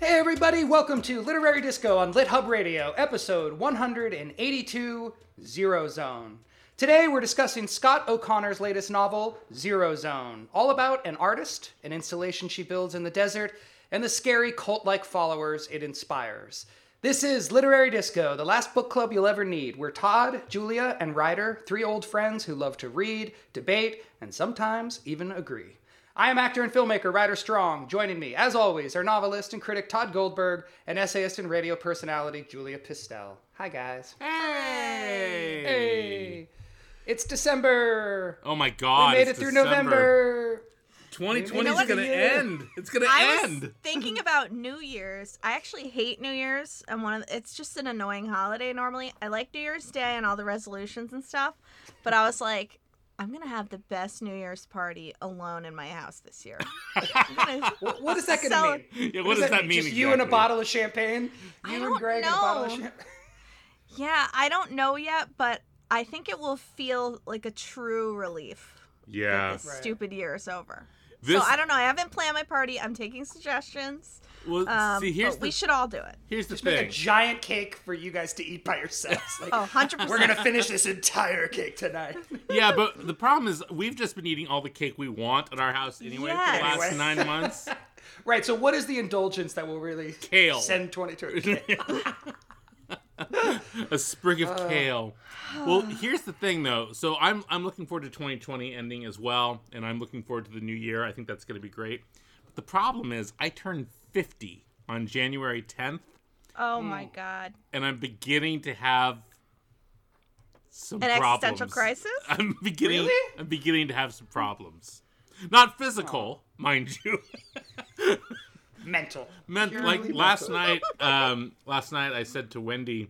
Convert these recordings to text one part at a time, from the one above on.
Hey everybody, welcome to Literary Disco on Lit Hub Radio, episode 182, Zero Zone. Today we're discussing Scott O'Connor's latest novel, Zero Zone, all about an artist, an installation she builds in the desert, and the scary cult-like followers it inspires. This is Literary Disco, the last book club you'll ever need, where Todd, Julia, and Ryder, three old friends who love to read, debate, and sometimes even agree. I am actor and filmmaker Ryder Strong. Joining me, as always, are novelist and critic Todd Goldberg and essayist and radio personality Julia Pistell. Hi, guys. Hey! Hey! It's December. Oh my God! we made it it's through December. November. 2020 You know is gonna end. It's gonna I end. was thinking about New Year's. I actually hate New Year's. and one of the, it's just an annoying holiday normally. I like New Year's Day and all the resolutions and stuff, but I was like, I'm gonna have the best New Year's party alone in my house this year. Gonna- What, what is that going to So- mean? Yeah, what does that mean Just you and a bottle of champagne? I You and don't Greg and a bottle of know. champagne? yeah, I don't know yet, but I think it will feel like a true relief. yeah. This Right. stupid year is over. This. so I don't know. I haven't planned my party. I'm taking suggestions. Well, Um, see, here's but the we should all do it. here's the Just make a giant cake for you guys to eat by yourselves. Like, Oh, 100%. we're going to finish this entire cake tonight. yeah, but the problem is we've just been eating all the cake we want at our house anyway for the last Anyway. nine months. right, so what is the indulgence that will really Kale. send 2020? a sprig Uh. of kale. Well, here's the thing though. So I'm I'm looking forward to 2020 ending as well, and I'm looking forward to the new year. I think that's going to be great. But the problem is, I turned 50 on January 10th, Oh my god. and I'm beginning to have some An problems. existential crisis? I'm beginning. Really? I'm beginning to have some problems. Not physical, mind you. Mental. meant Purely like last night um last night i said to wendy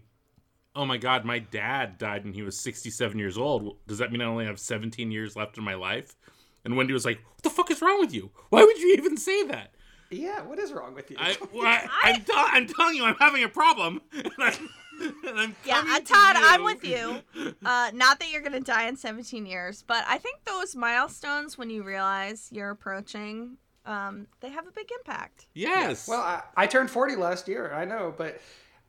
oh my god my dad died when he was 67 years old does that mean i only have 17 years left in my life and wendy was like what the fuck is wrong with you why would you even say that Yeah, what is wrong with you? I, well, I, I'm, tell- I'm telling you i'm having a problem and I'm, and I'm Yeah, coming uh, to Todd. I'm with you. Uh, not that you're gonna die in 17 years, but I think those milestones, when you realize you're approaching, um, they have a big impact. yes Well, I, I turned 40 last year. I know, but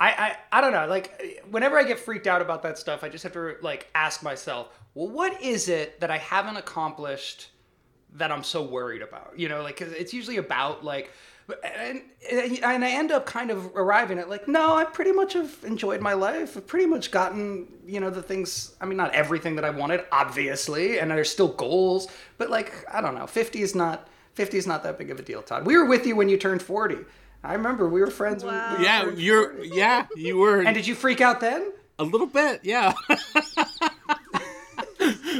I, I I don't know. Like whenever I get freaked out about that stuff, I just have to like ask myself, well, what is it that I haven't accomplished that I'm so worried about? You know, like cause it's usually about like. And, and I end up kind of arriving at like, no, I pretty much have enjoyed my life. I've pretty much gotten, you know, the things, I mean, not everything that I wanted, obviously, and there's still goals, but like, I don't know, 50 is not, 50 is not that big of a deal, Todd. We were with you when you turned 40. I remember we were friends when Wow. we yeah you're 40. yeah you were And did you freak out then? A little bit, yeah.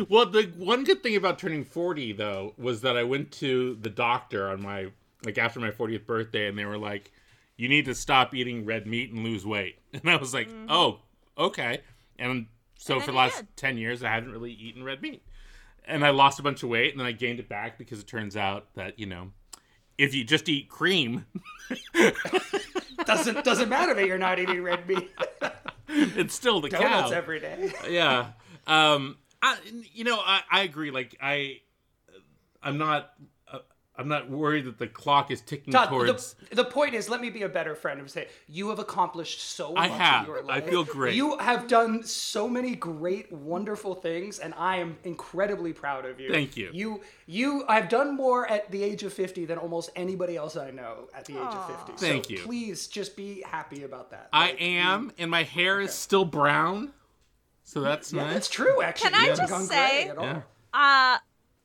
well, the one good thing about turning 40 though was that I went to the doctor on my like after my 40th birthday and they were like you need to stop eating red meat and lose weight. And I was like, "Oh, okay." And so And for the last did. 10 years I haven't really eaten red meat. And I lost a bunch of weight and then I gained it back because it turns out that, you know, if you just eat cream, Doesn't doesn't matter that you're not eating red meat. it's still the Donuts cow. every day. yeah um I, you know I, I agree like i i'm not uh, i'm not worried that the clock is ticking Todd, towards the, the point is, let me be a better friend and say, you have accomplished so I much have. in your life. I feel great. You have done so many great, wonderful things, and I am incredibly proud of you. Thank you. You, you, I've done more at the age of 50 than almost anybody else I know at the age of 50. Thank you. Please just be happy about that. i Like, am and my hair is still brown so that's Yeah, nice that's true, actually. Can I just gone say- gray. Yeah. Uh,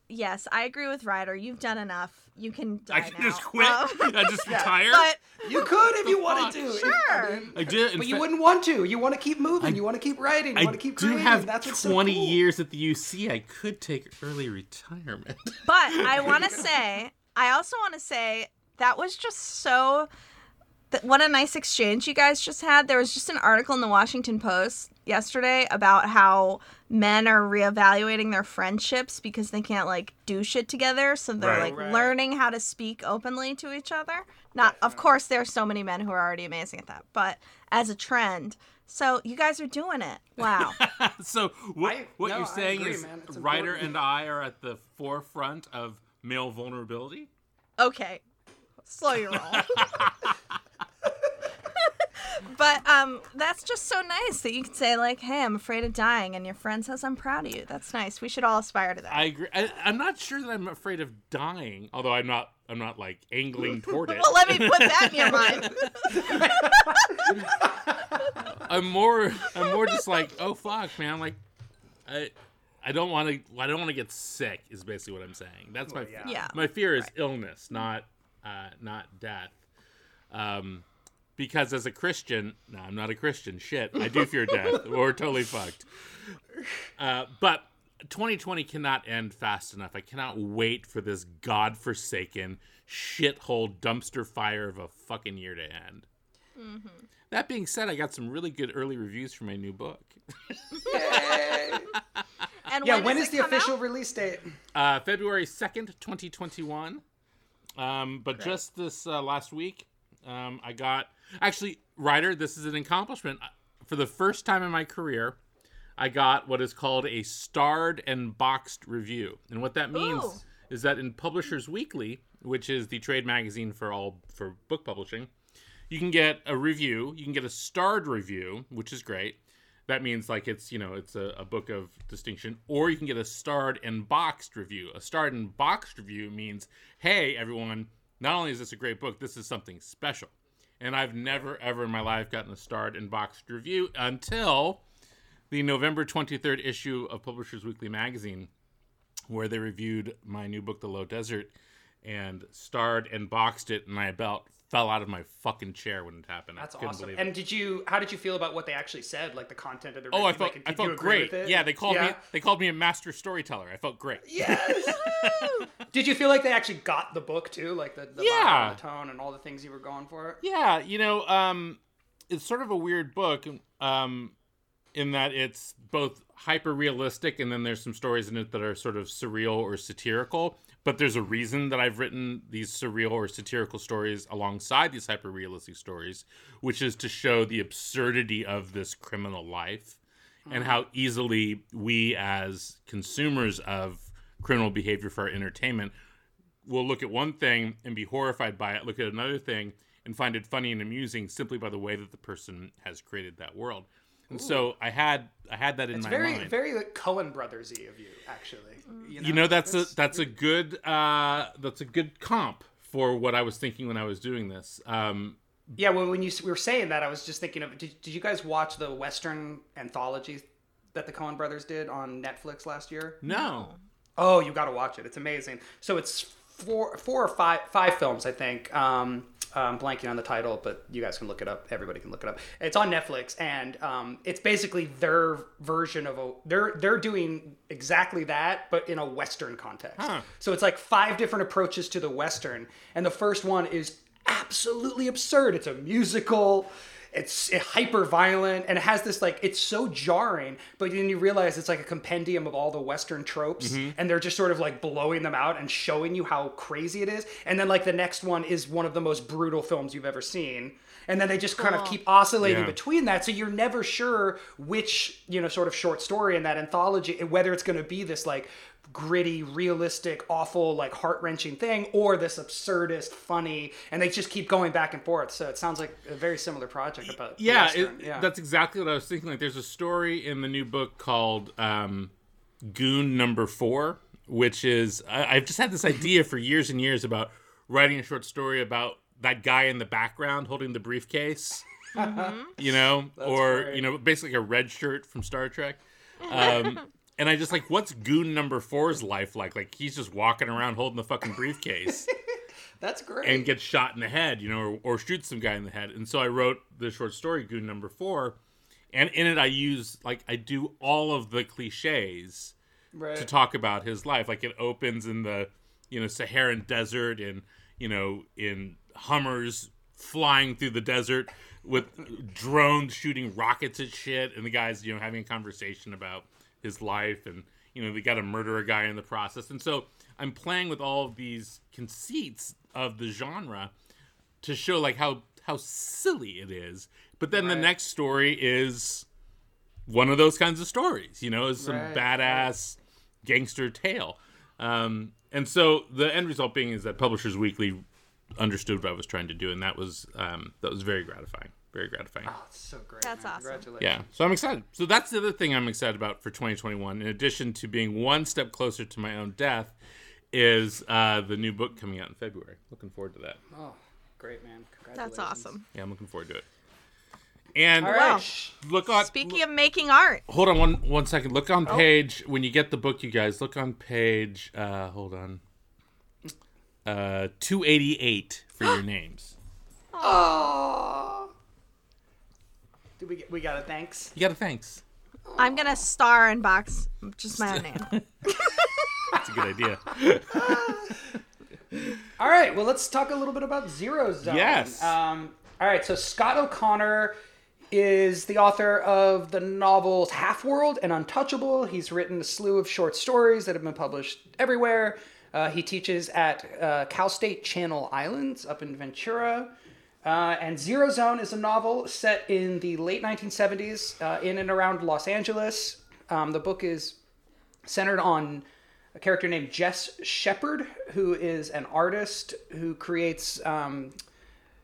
yes, I agree with Ryder. You've done enough. You can die i can now. just quit Um, i just retire but You could if you wanted to. Sure. mean, i did in but you wouldn't want to. You want to keep moving. you want to keep writing. You I want to keep do creating. have That's what's 20 so cool. years at the UC. I could take early retirement. But I want to say, I also want to say that was just so. That, what a nice exchange you guys just had. There was just an article in the Washington Post yesterday about how men are reevaluating their friendships because they can't like do shit together. So they're Right. like Right. learning how to speak openly to each other. Not, of course, there are so many men who are already amazing at that, but as a trend. So you guys are doing it. Wow. so what, I- what no, you're saying agree, is man. It's Ryder and I are at the forefront of male vulnerability? okay. Slow your roll. um, that's just so nice that you can say like, "Hey, I'm afraid of dying," and your friend says, "I'm proud of you." That's nice. We should all aspire to that. I agree. I, I'm not sure that I'm afraid of dying, although I'm not. I'm not like angling toward it. well, let me put that in your mind. I'm more. I'm more just like, oh fuck, man. Like, I. I don't want to. I don't want to get sick. Is basically what I'm saying. That's my. Well, yeah. yeah. My fear is illness, not uh, not death. Um, because as a Christian, no, I'm not a Christian. Shit, I do fear death. We're totally fucked. Uh, but 2020 cannot end fast enough. I cannot wait for this godforsaken shithole dumpster fire of a fucking year to end. That being said, I got some really good early reviews for my new book. And Yeah, when, when does is it the official out? release date? Uh, February 2nd, 2021. Um, but just this uh, last week, um, I got. Actually, Ryder, this is an accomplishment. For the first time in my career, I got what is called a starred and boxed review. And what that means Ooh. is that in Publishers Weekly, which is the trade magazine for all for book publishing, you can get a review. You can get a starred review, which is great. That means like it's you know it's a, a book of distinction, or you can get a starred and boxed review. A starred and boxed review means, hey everyone, not only is this a great book, this is something special. And I've never ever in my life gotten a starred and boxed review until the November 23rd issue of Publishers Weekly magazine, where they reviewed my new book, The Low Desert, and starred and boxed it, and my belt fell out of my fucking chair when it happened. That's I couldn't awesome. believe And it. did you? How did you feel about what they actually said? Like the content of the Oh, review? I felt Like, I felt great. Yeah, they called me they called me a master storyteller. I felt great. Yes. did you feel like they actually got the book too? Like the, the Yeah. the tone and all the things you were going for? Yeah, you know, um, it's sort of a weird book, um, in that it's both hyper realistic and then there's some stories in it that are sort of surreal or satirical. But there's a reason that I've written these surreal or satirical stories alongside these hyper realistic stories, which is to show the absurdity of this criminal life and mm-hmm. how easily we as consumers of criminal behavior for our entertainment will look at one thing and be horrified by it, look at another thing and find it funny and amusing simply by the way that the person has created that world. And so I had I had that in It's my very mind. very like Coen Brothersy of you, actually. You know, you know that's a that's a good uh, that's a good comp for what I was thinking when I was doing this. Um, yeah. Well, when you s- were saying that, I was just thinking of. Did, did you guys watch the Western anthology that the Coen brothers did on Netflix last year? no, Oh, you got to watch it. It's amazing. So it's four, four or five, five films, I think. Um, I'm blanking on the title, but you guys can look it up. Everybody can look it up. It's on Netflix, and um, it's basically their version of a. They're they're doing exactly that, but in a Western context. Huh. So it's like five different approaches to the Western, and the first one is absolutely absurd. It's a musical. It's hyper violent and it has this like it's so jarring, but then you realize it's like a compendium of all the Western tropes, mm-hmm. and they're just sort of like blowing them out and showing you how crazy it is. And then like the next one is one of the most brutal films you've ever seen. And then they just kind of keep oscillating Yeah. between that, so you're never sure which you know sort of short story in that anthology, whether it's going to be this like gritty, realistic, awful, like heart wrenching thing, or this absurdist, funny, and they just keep going back and forth. So it sounds like a very similar project about yeah, Western. it, that's exactly what I was thinking. Like, there's a story in the new book called um, Goon Number Four, which is I, I've just had this idea for years and years about writing a short story about that guy in the background holding the briefcase, you know, or great. you know, basically a red shirt from Star Trek. Um, and I just like, what's Goon Number Four's life like? Like he's just walking around holding the fucking briefcase that's great. and gets shot in the head, you know, or, or shoots some guy in the head. And so I wrote the short story Goon Number Four, and in it I use like I do all of the cliches right. to talk about his life. Like it opens in the you know Saharan desert, and you know in Hummers flying through the desert with drones shooting rockets at shit, and the guys you know having a conversation about his life, and you know they got to murder a guy in the process. And so I'm playing with all of these conceits of the genre to show like how how silly it is. But then the next story is one of those kinds of stories, you know, is some Right, badass gangster tale. Um, and so the end result being is that Publishers Weekly understood what I was trying to do, and that was um, that was very gratifying. Very gratifying. Oh, it's so great. That's man. awesome. Congratulations. Yeah, so I'm excited. So that's the other thing I'm excited about for 2021. In addition to being one step closer to my own death, is uh, the new book coming out in February. Looking forward to that. Oh, great, man. Congratulations. That's awesome. Yeah, I'm looking forward to it. And All Well, right. look on. Speaking of making art, hold on one one second. Look Oh. on page when you get the book, you guys. Look on page. Uh, hold on. Uh, 288 for your names. Oh. Did we get, we got a thanks? You got a thanks. I'm gonna star in box just my own name. That's a good idea. All right, well, let's talk a little bit about Zero Zone. Yes. Um, all right, so Scott O'Connor is the author of the novels Half World and Untouchable. He's written a slew of short stories that have been published everywhere. Uh, he teaches at uh, Cal State Channel Islands up in Ventura. Uh, and Zero Zone is a novel set in the late 1970s uh, in and around Los Angeles. Um, the book is centered on a character named Jess Shepard, who is an artist who creates um,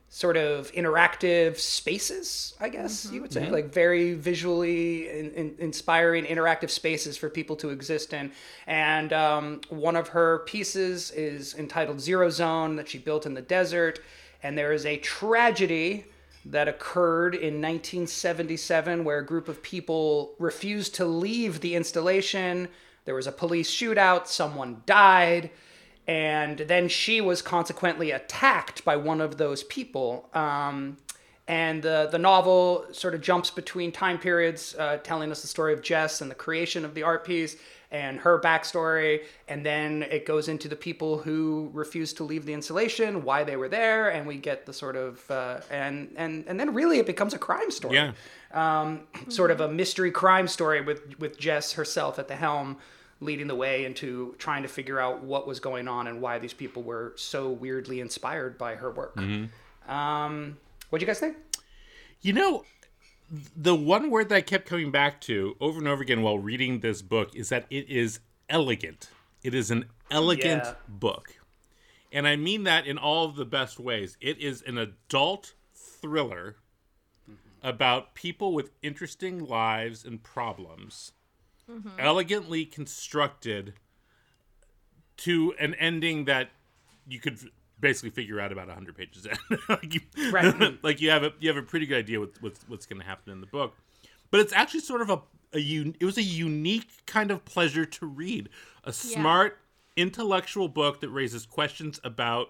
sort of interactive spaces, I guess you would say, like very visually in, in, inspiring interactive spaces for people to exist in. And um, one of her pieces is entitled Zero Zone that she built in the desert. And there is a tragedy that occurred in 1977 where a group of people refused to leave the installation. There was a police shootout, someone died, and then she was consequently attacked by one of those people. Um, and the, the novel sort of jumps between time periods, uh, telling us the story of Jess and the creation of the art piece and her backstory. And then it goes into the people who refused to leave the installation, why they were there, and we get the sort of uh, and and and then really it becomes a crime story Yeah. um, sort of a mystery crime story with with Jess herself at the helm, leading the way into trying to figure out what was going on and why these people were so weirdly inspired by her work. Um, what do you guys think? You know, the one word that I kept coming back to over and over again while reading this book is that it is elegant. It is an elegant Yeah. book. And I mean that in all of the best ways. It is an adult thriller mm-hmm. about people with interesting lives and problems, mm-hmm. elegantly constructed to an ending that you could basically figure out about 100 pages in. like, you, Right. like you have a you have a pretty good idea what, what's what's going to happen in the book. But it's actually sort of a, a un, it was a unique kind of pleasure to read. A smart intellectual book that raises questions about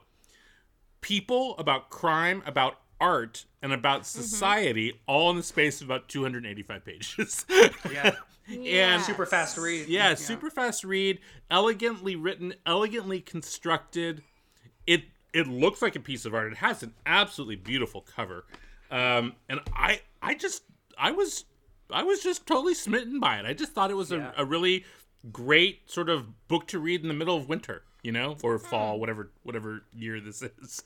people, about crime, about art, and about mm-hmm. society all in the space of about 285 pages. Yeah, and super fast read. yeah, super fast read, elegantly written, elegantly constructed. It it looks like a piece of art. It has an absolutely beautiful cover, um, and I I just I was I was just totally smitten by it. I just thought it was a, Yeah. a really great sort of book to read in the middle of winter, you know, or fall, whatever whatever year this is.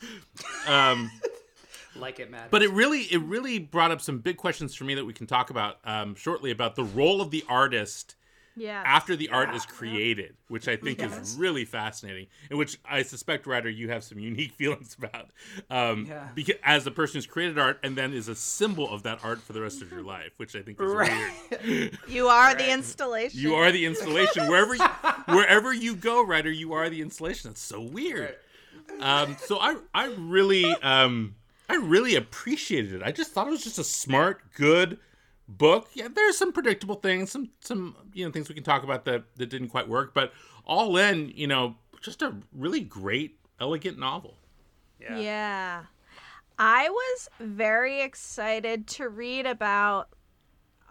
Um, like it, Matt. but it really it really brought up some big questions for me that we can talk about um, shortly about the role of the artist Yeah. after the art is created, which I think is really fascinating, and which I suspect, Ryder, you have some unique feelings about. Um, Yeah. because as the person who's created art and then is a symbol of that art for the rest of your life, which I think is Right. weird. You are the installation. You are the installation wherever you, wherever you go, Ryder. You are the installation. That's so weird. Um, so I I really um, I really appreciated it. I just thought it was just a smart, good book. Yeah, there's some predictable things, some some you know things we can talk about that that didn't quite work, but all in, you know, just a really great, elegant novel. yeah. Yeah. I was very excited to read about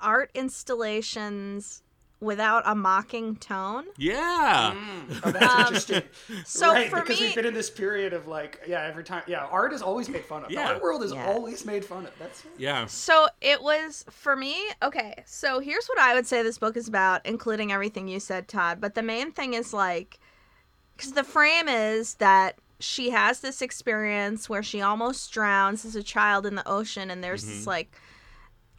art installations without a mocking tone. Yeah, mm. Oh, that's um, interesting. So right, for because me, we've been in this period of like, yeah, every time, yeah, art is always made fun of. Yeah. The art world is Yeah. always made fun of. That's yeah, So it was for me. Okay, so here's what I would say this book is about, including everything you said, Todd. But the main thing is like, because the frame is that she has this experience where she almost drowns as a child in the ocean, and there's this mm-hmm. like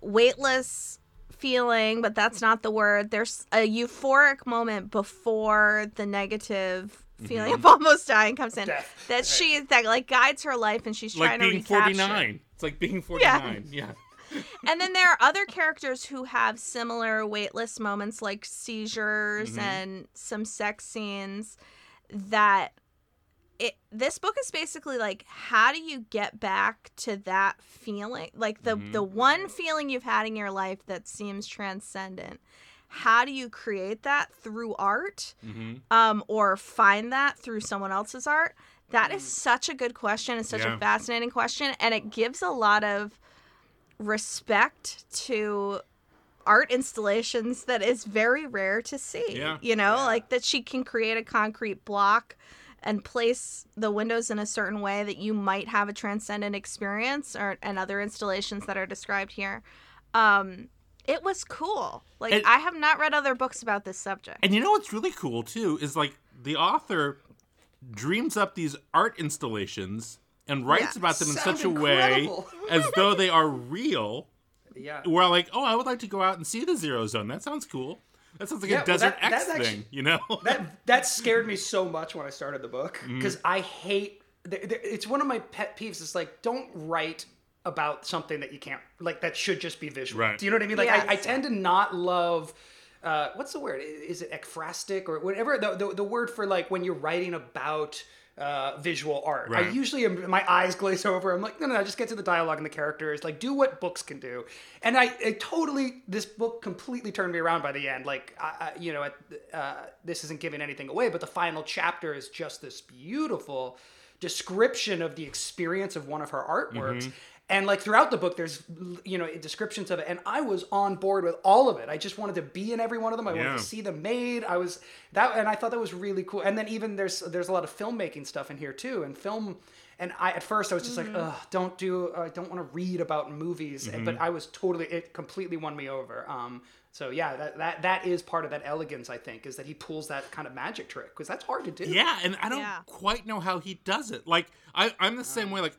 weightless feeling, but that's not the word. There's a euphoric moment before the negative feeling of almost dying comes in Death, that right. she that like guides her life and she's like trying to being recapture. 49. It's like being 49. Yeah. and then there are other characters who have similar weightless moments like seizures Mhm. and some sex scenes that it this book is basically like how do you get back to that feeling like the Mhm. the one feeling you've had in your life that seems transcendent how do you create that through art hmm um or find that through someone else's art That is such a good question it's such Yeah. a fascinating question and it gives a lot of respect to art installations that is very rare to see Yeah. you know Yeah. like that she can create a concrete block and place the windows in a certain way that you might have a transcendent experience or and other installations that are described here um it was cool like And- i have not read other books about this subject And you know what's really cool too is like the author dreams up these art installations and writes Yeah. about them in Sound such a way as though they are real. Yeah. Where like, oh, I would like to go out and see the zero zone. That sounds cool. That sounds like Yeah, a well, Desert that- X that actually- thing, you know? that that scared me so much when I started the book because I hate. th- th- It's one of my pet peeves. It's like don't write about something that you can't like that should just be visual. Right. Do you know what I mean? Like I, I tend to not love. Uh, what's the word? Is it ekphrastic or whatever the, the the word for like when you're writing about uh, visual art? I usually am, my eyes glaze over. I'm like, no, no, no, just get to the dialogue and the characters. Like, do what books can do. And I, I totally, this book completely turned me around by the end. Like, I, I, you know, at, uh, this isn't giving anything away, but the final chapter is just this beautiful description of the experience of one of her artworks. And like throughout the book, there's you know descriptions of it, and I was on board with all of it. I just wanted to be in every one of them. I wanted to see them made. I was that, and I thought that was really cool. And then even there's there's a lot of filmmaking stuff in here too, and film. And I at first I was just like, ugh, don't do. I don't want to read about movies. Mm-hmm. But I was totally. It completely won me over. Um. So yeah, that that that is part of that elegance. I think is that he pulls that kind of magic trick because that's hard to do. Yeah, and I don't Yeah. quite know how he does it. Like I, I'm the same way. Like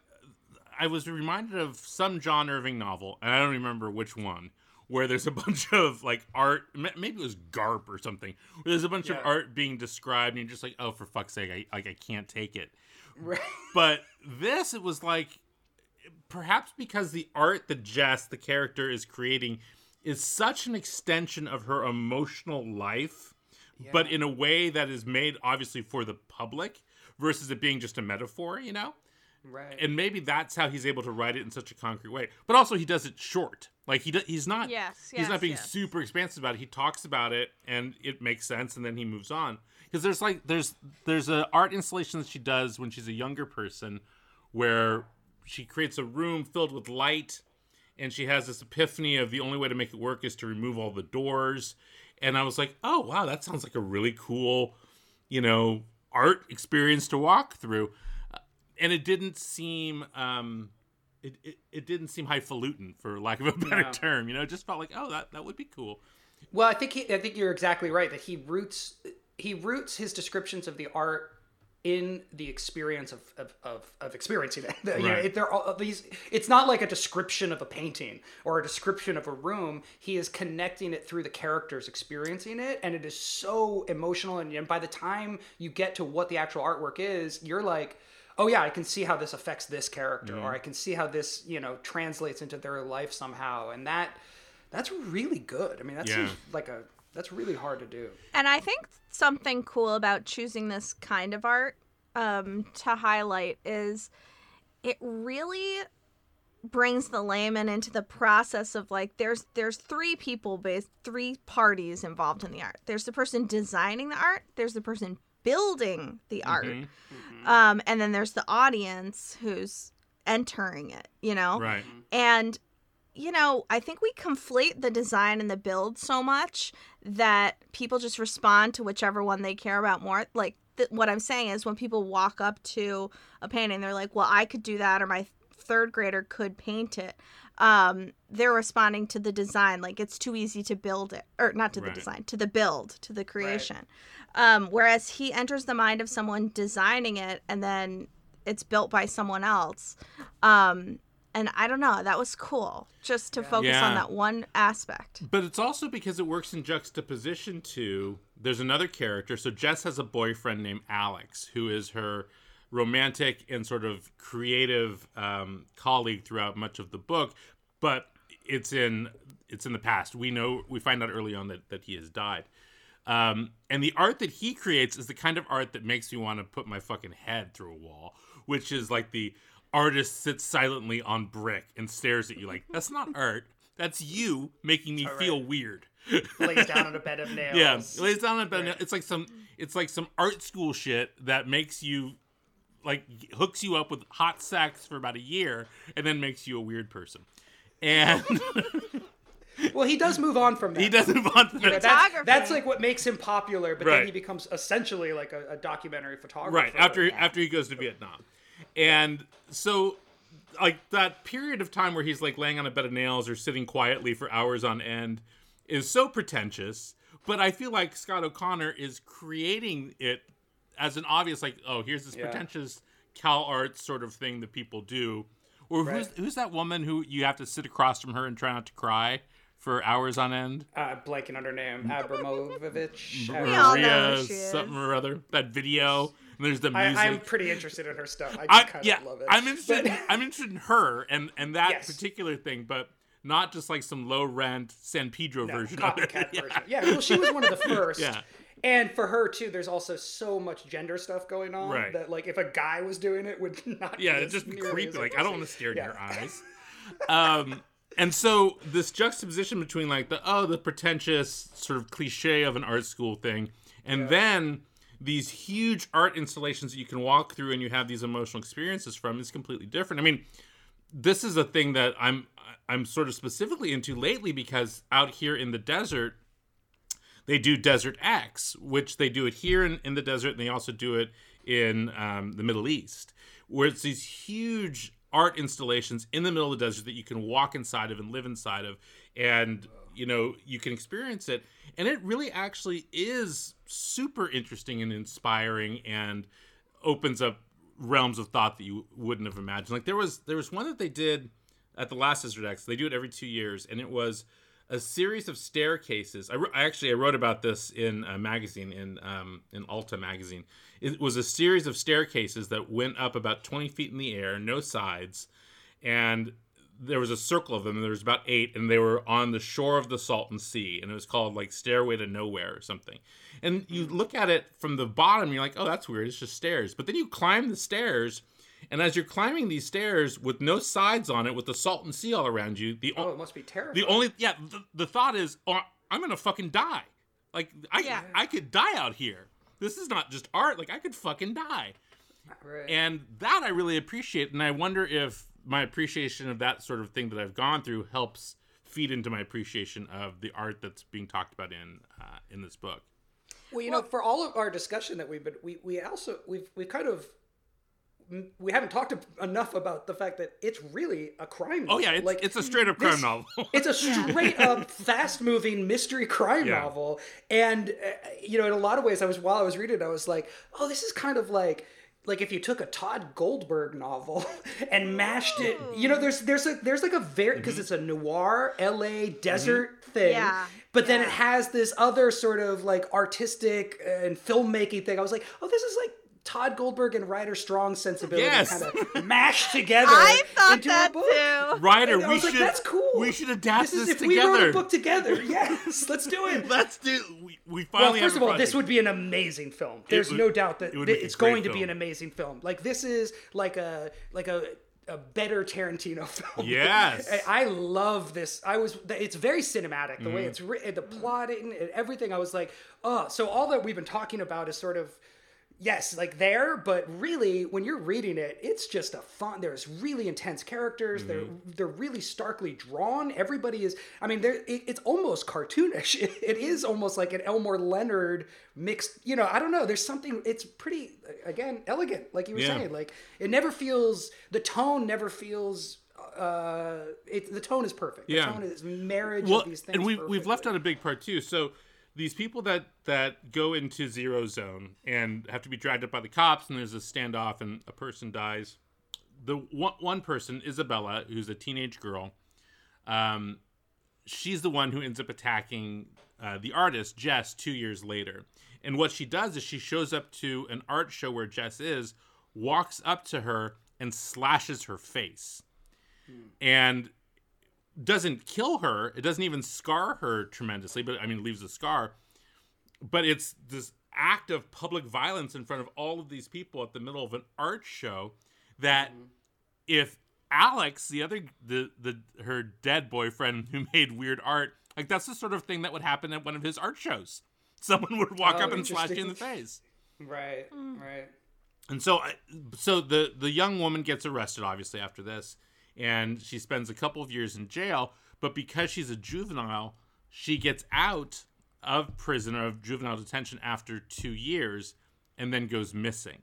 I was reminded of some John Irving novel, and I don't remember which one, where there's a bunch of like art. Maybe it was Garp or something. Where there's a bunch Yeah. of art being described, and you're just like, oh, for fuck's sake, I like I can't take it. Right. But this, it was like, perhaps because the art that Jess, the character, is creating, is such an extension of her emotional life, but in a way that is made obviously for the public versus it being just a metaphor, you know? Right. And maybe that's how he's able to write it in such a concrete way. But also, he does it short. Like he do, he's not. Yes, He's yes, not being yes. super expansive about it. He talks about it, and it makes sense, and then he moves on. Because there's like there's there's a art installation that she does when she's a younger person, where she creates a room filled with light, and she has this epiphany of the only way to make it work is to remove all the doors. And I was like, oh wow, that sounds like a really cool, you know, art experience to walk through and it didn't seem um it, it, it didn't seem highfalutin for lack of a better No. term you know it just felt like oh that that would be cool Well, I think he, I think you're exactly right that he roots he roots his descriptions of the art in the experience of of, of, of experiencing it. You know, it- they're all these. It's not like a description of a painting or a description of a room. He is connecting it through the characters experiencing it, and it is so emotional. And, and by the time you get to what the actual artwork is, you're like. Oh yeah, I can see how this affects this character, or I can see how this, you know, translates into their life somehow, and that that's really good. I mean, that Yeah. seems like a that's really hard to do. And I think something cool about choosing this kind of art um, to highlight is it really brings the layman into the process of like there's there's three people based three parties involved in the art. There's the person designing the art, there's the person building the art, um, and then there's the audience who's entering it. You know, right and you know, I think we conflate the design and the build so much that people just respond to whichever one they care about more. Like th- what I'm saying is when people walk up to a painting, they're like, "Well, I could do that or my third grader could paint it." Um, they're responding to the design like it's too easy to build it or not to the design, to the build, to the creation. Um, whereas he enters the mind of someone designing it and then it's built by someone else. Um, and I don't know, that was cool just to focus Yeah. on that one aspect. but it's also because it works in juxtaposition to there's another character so jess has a boyfriend named alex who is her romantic and sort of creative um, colleague throughout much of the book, but it's in it's in the past. We know we find out early on that that he has died. Um, and the art that he creates is the kind of art that makes me want to put my fucking head through a wall, which is like the artist sits silently on brick and stares at you like that's not art. That's you making me right. feel weird. Lays down on a bed of nails. Yeah, lays down on a bed. Right. It's like some it's like some art school shit that makes you like hooks you up with hot sex for about a year and then makes you a weird person. And Well, he does move on from that. he doesn't want to You know, that's, that's like what makes him popular, but Right. then he becomes essentially like a, a documentary photographer. right after after he goes to Vietnam, and so like that period of time where he's like laying on a bed of nails or sitting quietly for hours on end is so pretentious. But I feel like Scott O'Connor is creating it as an obvious like, oh, here's this Yeah. pretentious Cal Arts sort of thing that people do. Or who's Right. who's that woman who you have to sit across from her and try not to cry for hours on end? uh, blanking on her name, Abramović. We all know Maria who she is. something or other. That video. And there's the I, music. I'm pretty interested in her stuff. I I, kind yeah, of love it. I'm interested. But- I'm interested in her and and that Yes. particular thing, but not just like some low rent San Pedro No, version of it. copycat Yeah. version. Yeah, well, she was one of the first. Yeah. And for her too, there's also so much gender stuff going on Right. that like if a guy was doing it would not. Yeah, it's just creepy. Like I don't want to stare in your eyes. Um, and so this juxtaposition between like the oh the pretentious sort of cliche of an art school thing, and then these huge art installations that you can walk through and you have these emotional experiences from is completely different. I mean, this is a thing that I'm I'm sort of specifically into lately because out here in the desert they do Desert X, which they do it here in, in the desert, and they also do it in um, the Middle East, where it's these huge art installations in the middle of the desert that you can walk inside of and live inside of, and you know you can experience it, and it really actually is super interesting and inspiring, and opens up realms of thought that you wouldn't have imagined. Like there was there was one that they did at the last Desert X. They do it every two years, and it was a series of staircases. I, wr- I actually I wrote about this in a magazine in um, in Alta magazine. It was a series of staircases that went up about twenty feet in the air, no sides, and there was a circle of them, and there was about eight, and they were on the shore of the Salton Sea, and it was called like Stairway to Nowhere or something. And you look at it from the bottom, you're like, oh, that's weird. It's just stairs. But then you climb the stairs, and as you're climbing these stairs with no sides on it, with the Salton Sea all around you, the Oh, it must be terrifying. the only yeah, the, the thought is, oh, I'm gonna fucking die. Like I Yeah. I could die out here. This is not just art. Like I could fucking die. Right. And that I really appreciate. And I wonder if my appreciation of that sort of thing that I've gone through helps feed into my appreciation of the art that's being talked about in uh, in this book. Well, you know, for all of our discussion that we've been, we, we also we've we've kind of we haven't talked enough about the fact that it's really a crime. Oh yeah, novel. it's, it's a straight up crime this- novel. It's a straight up, fast moving mystery crime Yeah. novel, and uh, you know, in a lot of ways, I was while I was reading, it, I was like, oh, this is kind of like. Like if you took a Todd Goldberg novel and mashed it, you know, there's there's a there's like a very because Mm-hmm. it's a noir L.A. desert thing, Yeah, but then it has this other sort of like artistic and filmmaking thing. I was like, oh, this is like Todd Goldberg and Ryder Strong sensibility Yes. kind of mashed together I thought into that a book. too. Ryder, we was like, should that's cool. we should adapt This this, if together. we wrote a book together. Yes, let's do it. Let's do. We, we Well, finally. first have of a all, this would be an amazing film. There's would- no doubt that it would make a it's great going to be an amazing film. Like this is like a like a a better Tarantino film. Yes. I I love this. I was. It's very cinematic. The way Mm-hmm. it's written, the plotting, and everything. I was like, oh. So all that we've been talking about is sort of. Yes, like there, but really, when you're reading it, it's just a fun. There's really intense characters. They're Mm-hmm. they're really starkly drawn. Everybody is. I mean, there. It, it's almost cartoonish. It, it is almost like an Elmore Leonard mixed. You know, I don't know. There's something. It's pretty again elegant, like you were Yeah. saying. Like it never feels. The tone never feels. Uh, it, the tone is perfect. Yeah. The tone is marriage well, of these things. and we've we've left out a big part too. So these people that that go into zero zone and have to be dragged up by the cops, and there's a standoff, and a person dies. The one, one person, Isabella, who's a teenage girl, um, she's the one who ends up attacking uh, the artist Jess two years later. And what she does is she shows up to an art show where Jess is walks up to her and slashes her face. And doesn't kill her. It doesn't even scar her tremendously, but I mean, leaves a scar. But it's this act of public violence in front of all of these people at the middle of an art show that mm-hmm. if Alex, the other the the her dead boyfriend who made weird art, like that's the sort of thing that would happen at one of his art shows. Someone would walk Oh, up and slash you in the face. Right, hmm. right. And so, so the the young woman gets arrested, obviously after this, and she spends a couple of years in jail. But because she's a juvenile, she gets out of prison of juvenile detention after two years, and then goes missing.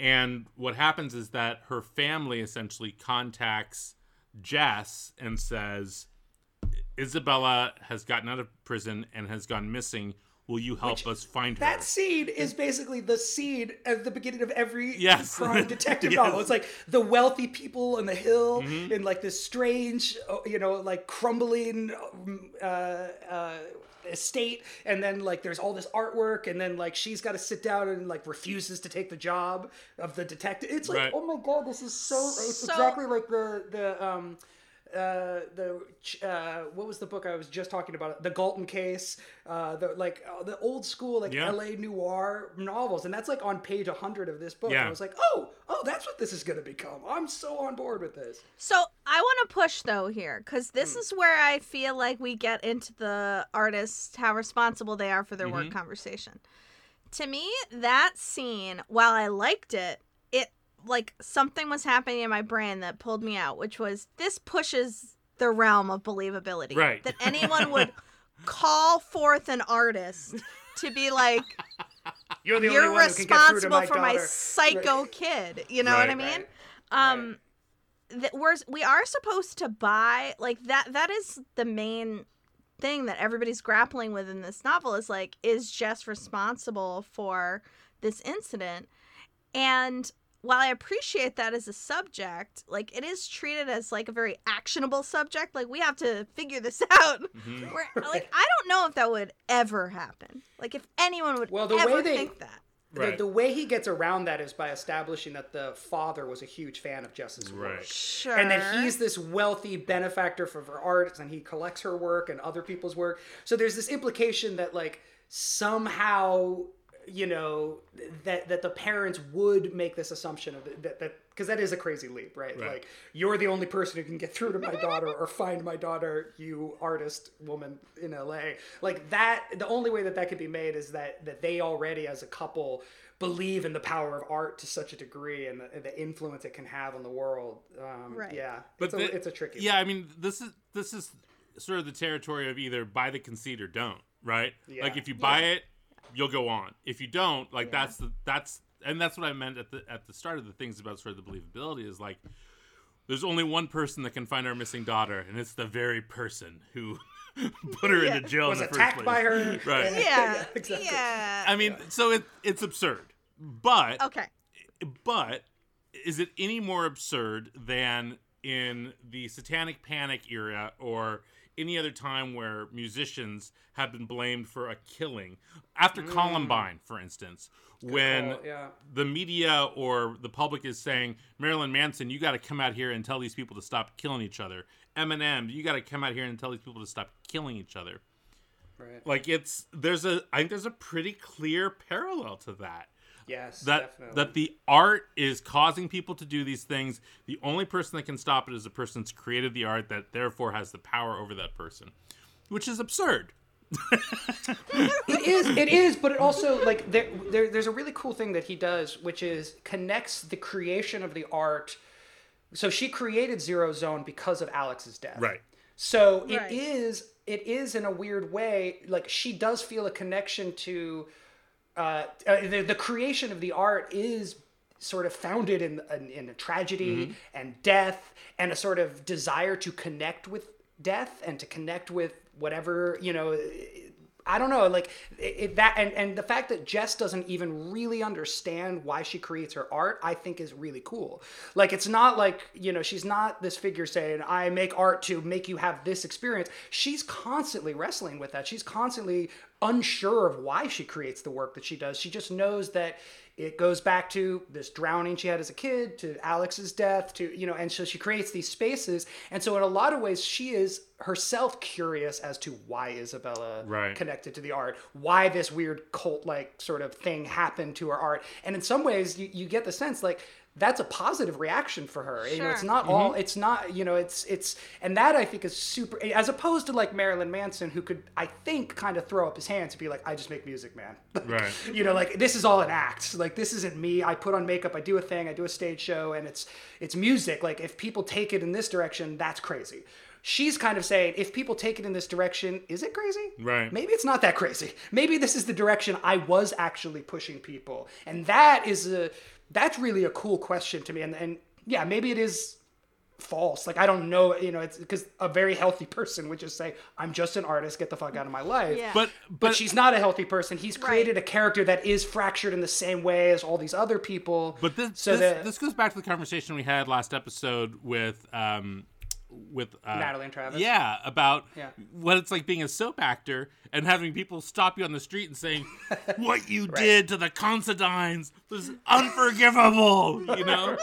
And what happens is that her family essentially contacts Jess and says, Isabella has gotten out of prison and has gone missing. Will you help Which- us find her? That scene is basically the scene at the beginning of every Yes. crime detective Yes. Mm-hmm. novel. It's like the wealthy people on the hill in like this strange, uh, you know, like crumbling um, uh, uh, estate, and then like there's all this artwork, and then like she's got to sit down and like refuses to take the job of the detective. It's like, Right. oh my god, this is so. It's So- exactly like the the um uh, the uh, what was the book I was just talking about? The Galton case, uh, the like uh, the old school like Yeah. L.A. noir novels, and that's like on page hundred of this book. Yeah. And I was like, oh, oh, that's what this is gonna become. I'm so on board with this. So I want to push though here because this is where I feel like we get into the artists how responsible they are for their Mm-hmm. work conversation. To me, that scene, while I liked it, it like something was happening in my brain that pulled me out, which was this pushes the realm of believability. Right. That anyone would call forth an artist to be like, You're the you're only one who can get through to responsible my for my daughter." psycho kid. You know what I mean? Right. Um, that we're we are supposed to buy like that. That is the main thing that everybody's grappling with in this novel is like, is Jess responsible for this incident? And while I appreciate that as a subject, like it is treated as like a very actionable subject. Like we have to figure this out. Mhm. Where, like I don't know if that would ever happen. Like if anyone would Well, the ever way they- think that. The, Right. the way he gets around that is by establishing that the father was a huge fan of Jess's work. Right. Sure. and that he's this wealthy benefactor for her art and he collects her work and other people's work so there's this implication that like somehow you know that that the parents would make this assumption of that that because that is a crazy leap right? Right. like you're the only person who can get through to my daughter or find my daughter you artist woman in la like that the only way that that could be made is that that they already as a couple believe in the power of art to such a degree and the, the influence it can have on the world um, Right. yeah But it's, a, it's a tricky Yeah, I mean, this is this is sort of the territory of either buy the conceit or don't, right? Yeah. Like if you buy Yeah. it, you'll go on. If you don't, like Yeah. that's the that's and that's what I meant at the at the start of the things about sort of the believability is like there's only one person that can find our missing daughter, and it's the very person who put her Yeah. into jail was in the attacked first by place. her Right. yeah, exactly. yeah. I mean, so it it's absurd, but okay. but is it any more absurd than in the satanic panic era or any other time where musicians have been blamed for a killing. After hmm. columbine for instance when call, yeah. the media or the public is saying marilyn manson you got to come out here and tell these people to stop killing each other. Eminem you got to come out here and tell these people to stop killing each other. Right. Like it's there's a i think there's a pretty clear parallel to that yes that definitely. that the art is causing people to do these things. The only person that can stop it is the person that's created the art that therefore has the power over that person, which is absurd. it is it is but it also like there, there there's a really cool thing that he does which is connects the creation of the art. So she created zero zone because of alex's death. Right. So it is it is in a weird way like she does feel a connection to uh, uh the, the creation of the art is sort of founded in in, in a tragedy and death and a sort of desire to connect with death and to connect with whatever you know I don't know, like it, that, and and the fact that Jess doesn't even really understand why she creates her art, I think is really cool. Like it's not like you know she's not this figure saying I make art to make you have this experience. She's constantly wrestling with that. She's constantly unsure of why she creates the work that she does. She just knows that it goes back to this drowning she had as a kid, to Alex's death, to, you know, and so she creates these spaces. And so in a lot of ways, she is herself curious as to why Isabella Right. connected to the art, why this weird cult like sort of thing happened to her art. And in some ways, you, you get the sense like, that's a positive reaction for her. You know, it's Sure. not all. Mm-hmm. It's not. You know, it's it's, and that I think is super. As opposed to like Marilyn Manson, who could I think kind of throw up his hands and be like, "I just make music, man." Like, Right. You know, like this is all an act. Like this isn't me. I put on makeup. I do a thing. I do a stage show, and it's it's music. Like if people take it in this direction, that's crazy. She's kind of saying, if people take it in this direction, is it crazy? Right. Maybe it's not that crazy. Maybe this is the direction I was actually pushing people, and that is a that's really a cool question to me. And and yeah, maybe it is false. Like I don't know, you know, it's because a very healthy person would just say, "I'm just an artist. Get the fuck out of my life." Yeah. But But, but she's not a healthy person. He's created a character that is fractured in the same way as all these other people. But this so this, that this goes back to the conversation we had last episode with um with uh, Natalie and Travis? Yeah, about Yeah. what it's like being a soap actor and having people stop you on the street and saying, "What you did to the Considines was unforgivable," you know.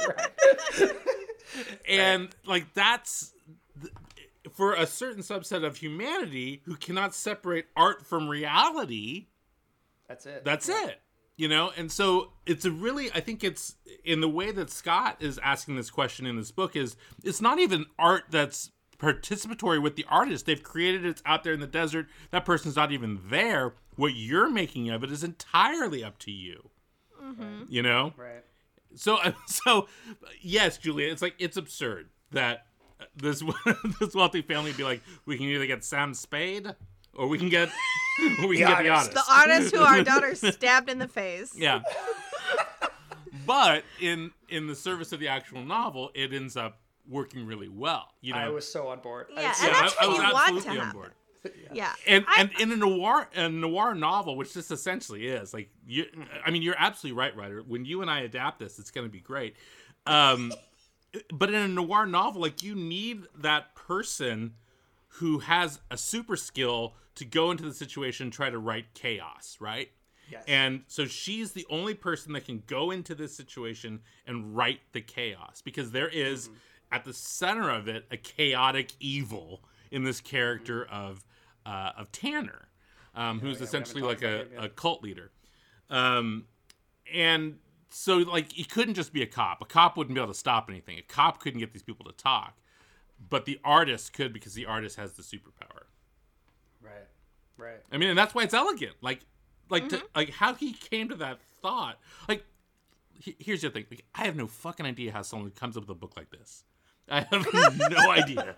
and like that's th- for a certain subset of humanity who cannot separate art from reality that's it. that's it you know? And so it's a really i think it's in the way that scott is asking this question in this book is it's not even art that's participatory with the artist. They've created it, it's out there in the desert. That person's not even there. What you're making of it is entirely up to you. Mm-hmm. You know? Right. so so yes julia it's like it's absurd that this this wealthy family be like we can either get sam spade or we can get we can get the artist. artist The artist who our daughter stabbed in the face. yeah. but in in the service of the actual novel, it ends up working really well. You know, I was so on board. I Yeah, and so- that's I, I what was you want to absolutely on happen. board. Yeah. And I- and in a noir a noir novel, which this essentially is, like you, I mean, you're absolutely right, Rider. When you and I adapt this, it's going to be great. Um, but in a noir novel, like you need that person who has a super skill to go into the situation and try to write chaos, right? Yes. And so she's the only person that can go into this situation and write the chaos because there is, Mm-hmm. at the center of it a chaotic evil in this character of uh, of Tanner, um, who's Oh, we essentially like a, about him yet. a cult leader. Um, and so like he couldn't just be a cop. A cop wouldn't be able to stop anything. A cop couldn't get these people to talk, but the artist could because the artist has the superpower. right. Right. I mean, and that's why it's elegant. Like, like, Mm-hmm. to, like how he came to that thought. Like, he- here's the other thing. Like, I have no fucking idea how someone comes up with a book like this. I have no idea.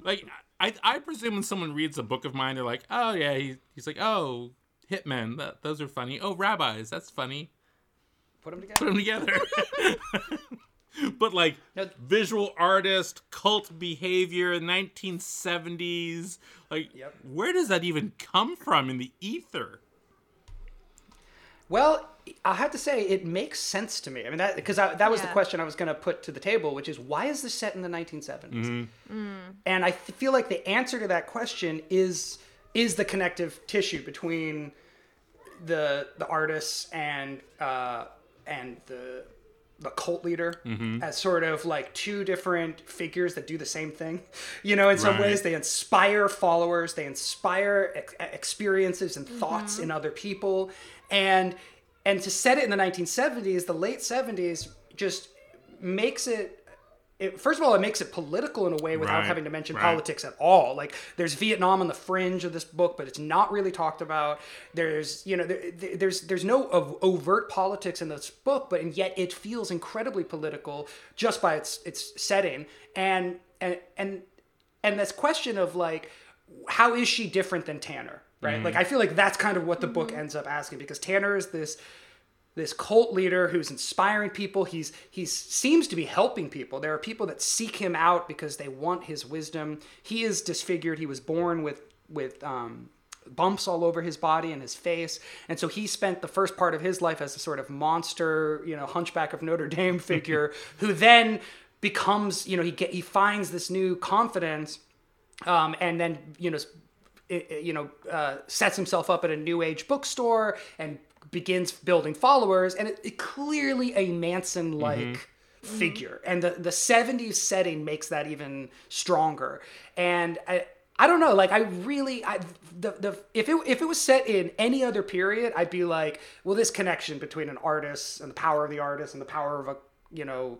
Like, I, I presume when someone reads a book of mine, they're like, oh yeah, he, he's like, oh, hitmen, that, those are funny. Oh, rabbis, that's funny. Put them together. Put them together. but like No. visual artist, cult behavior, 1970s. Like, Yep. where does that even come from in the ether? Well, I have to say it makes sense to me. I mean, that because that was the question I was going to put to the table, which is why is this set in the 1970s? Mm-hmm. And I th- feel like the answer to that question is is the connective tissue between the the artists and uh, and the the cult leader Mm-hmm. as sort of like two different figures that do the same thing. You know, in some Right. ways they inspire followers, they inspire ex- experiences and thoughts in other people, and and to set it in the 1970s, the late 70s, just makes it. It, first of all, it makes it political in a way without Right, having to mention right. politics at all. Like there's Vietnam on the fringe of this book, but it's not really talked about. There's you know there, there- there's there's no ov- overt politics in this book, but and yet it feels incredibly political just by its its setting and and and and this question of like how is she different than Tanner, right? Mm-hmm. Like I feel like that's kind of what the book ends up asking because Tanner is this this cult leader who's inspiring people. He's he's seems to be helping people. There are people that seek him out because they want his wisdom. He is disfigured. He was born with with um, bumps all over his body and his face, and so he spent the first part of his life as a sort of monster, you know, Hunchback of Notre Dame figure, who then becomes, you know, he get he finds this new confidence um, and then you know you know, uh, sets himself up at a new age bookstore and begins building followers, and it, it clearly a Manson like mm-hmm. figure, and the the '70s setting makes that even stronger. And I, I don't know, like I really, I the the if it if it was set in any other period, I'd be like, well, this connection between an artist and the power of the artist and the power of a you know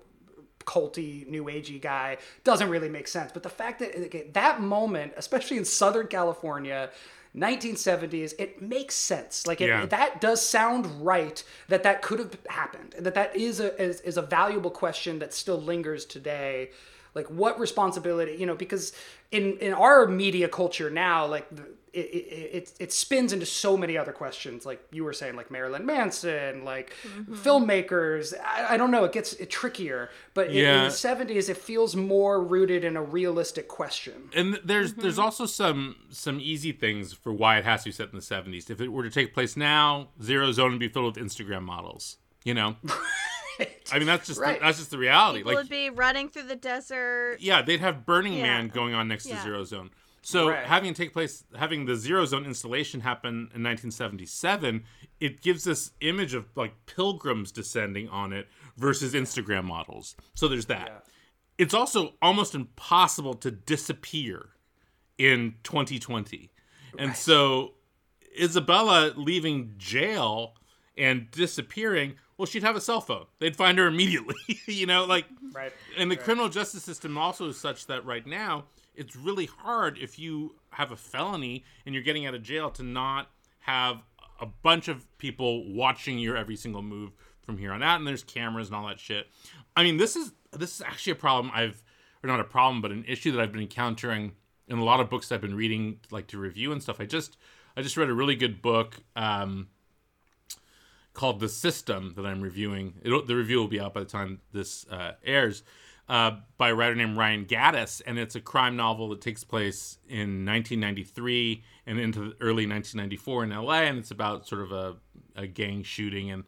culty new agey guy doesn't really make sense. But the fact that that moment especially in southern california 1970s it makes sense like it, Yeah. that does sound right that that could have happened that that is a is, is a valuable question that still lingers today like what responsibility you know because in in our media culture now like the, it, it, it, it spins into so many other questions like you were saying like marilyn manson like mm-hmm. filmmakers. I, I don't know it gets it trickier. But in- in, the 70s it feels more rooted in a realistic question. And there's mm-hmm. there's also some some easy things for why it has to be set in the 70s if it were to take place now zero zone would be filled with instagram models you know? I mean that's just Right. the, that's just the reality. People like would be running through the desert. yeah they'd have burning Yeah. man going on next to zero zone so Right. having take place having the zero zone installation happen in 1977 it gives this image of like pilgrims descending on it versus instagram models. So there's that. It's also almost impossible to disappear in 2020 and so isabella leaving jail and disappearing well she'd have a cell phone. They'd find her immediately you know like right. and the criminal justice system also is such that right now it's really hard if you have a felony and you're getting out of jail to not have a bunch of people watching your every single move from here on out and there's cameras and all that shit. I mean this is this is actually a problem i've or not a problem but an issue that i've been encountering in a lot of books i've been reading like to review and stuff. I just i just read a really good book um called The System that I'm reviewing. It'll, the review will be out by the time this uh, airs, uh, by a writer named Ryan Gattis, and it's a crime novel that takes place in 1993 and into the early 1994 in LA, and it's about sort of a, a gang shooting and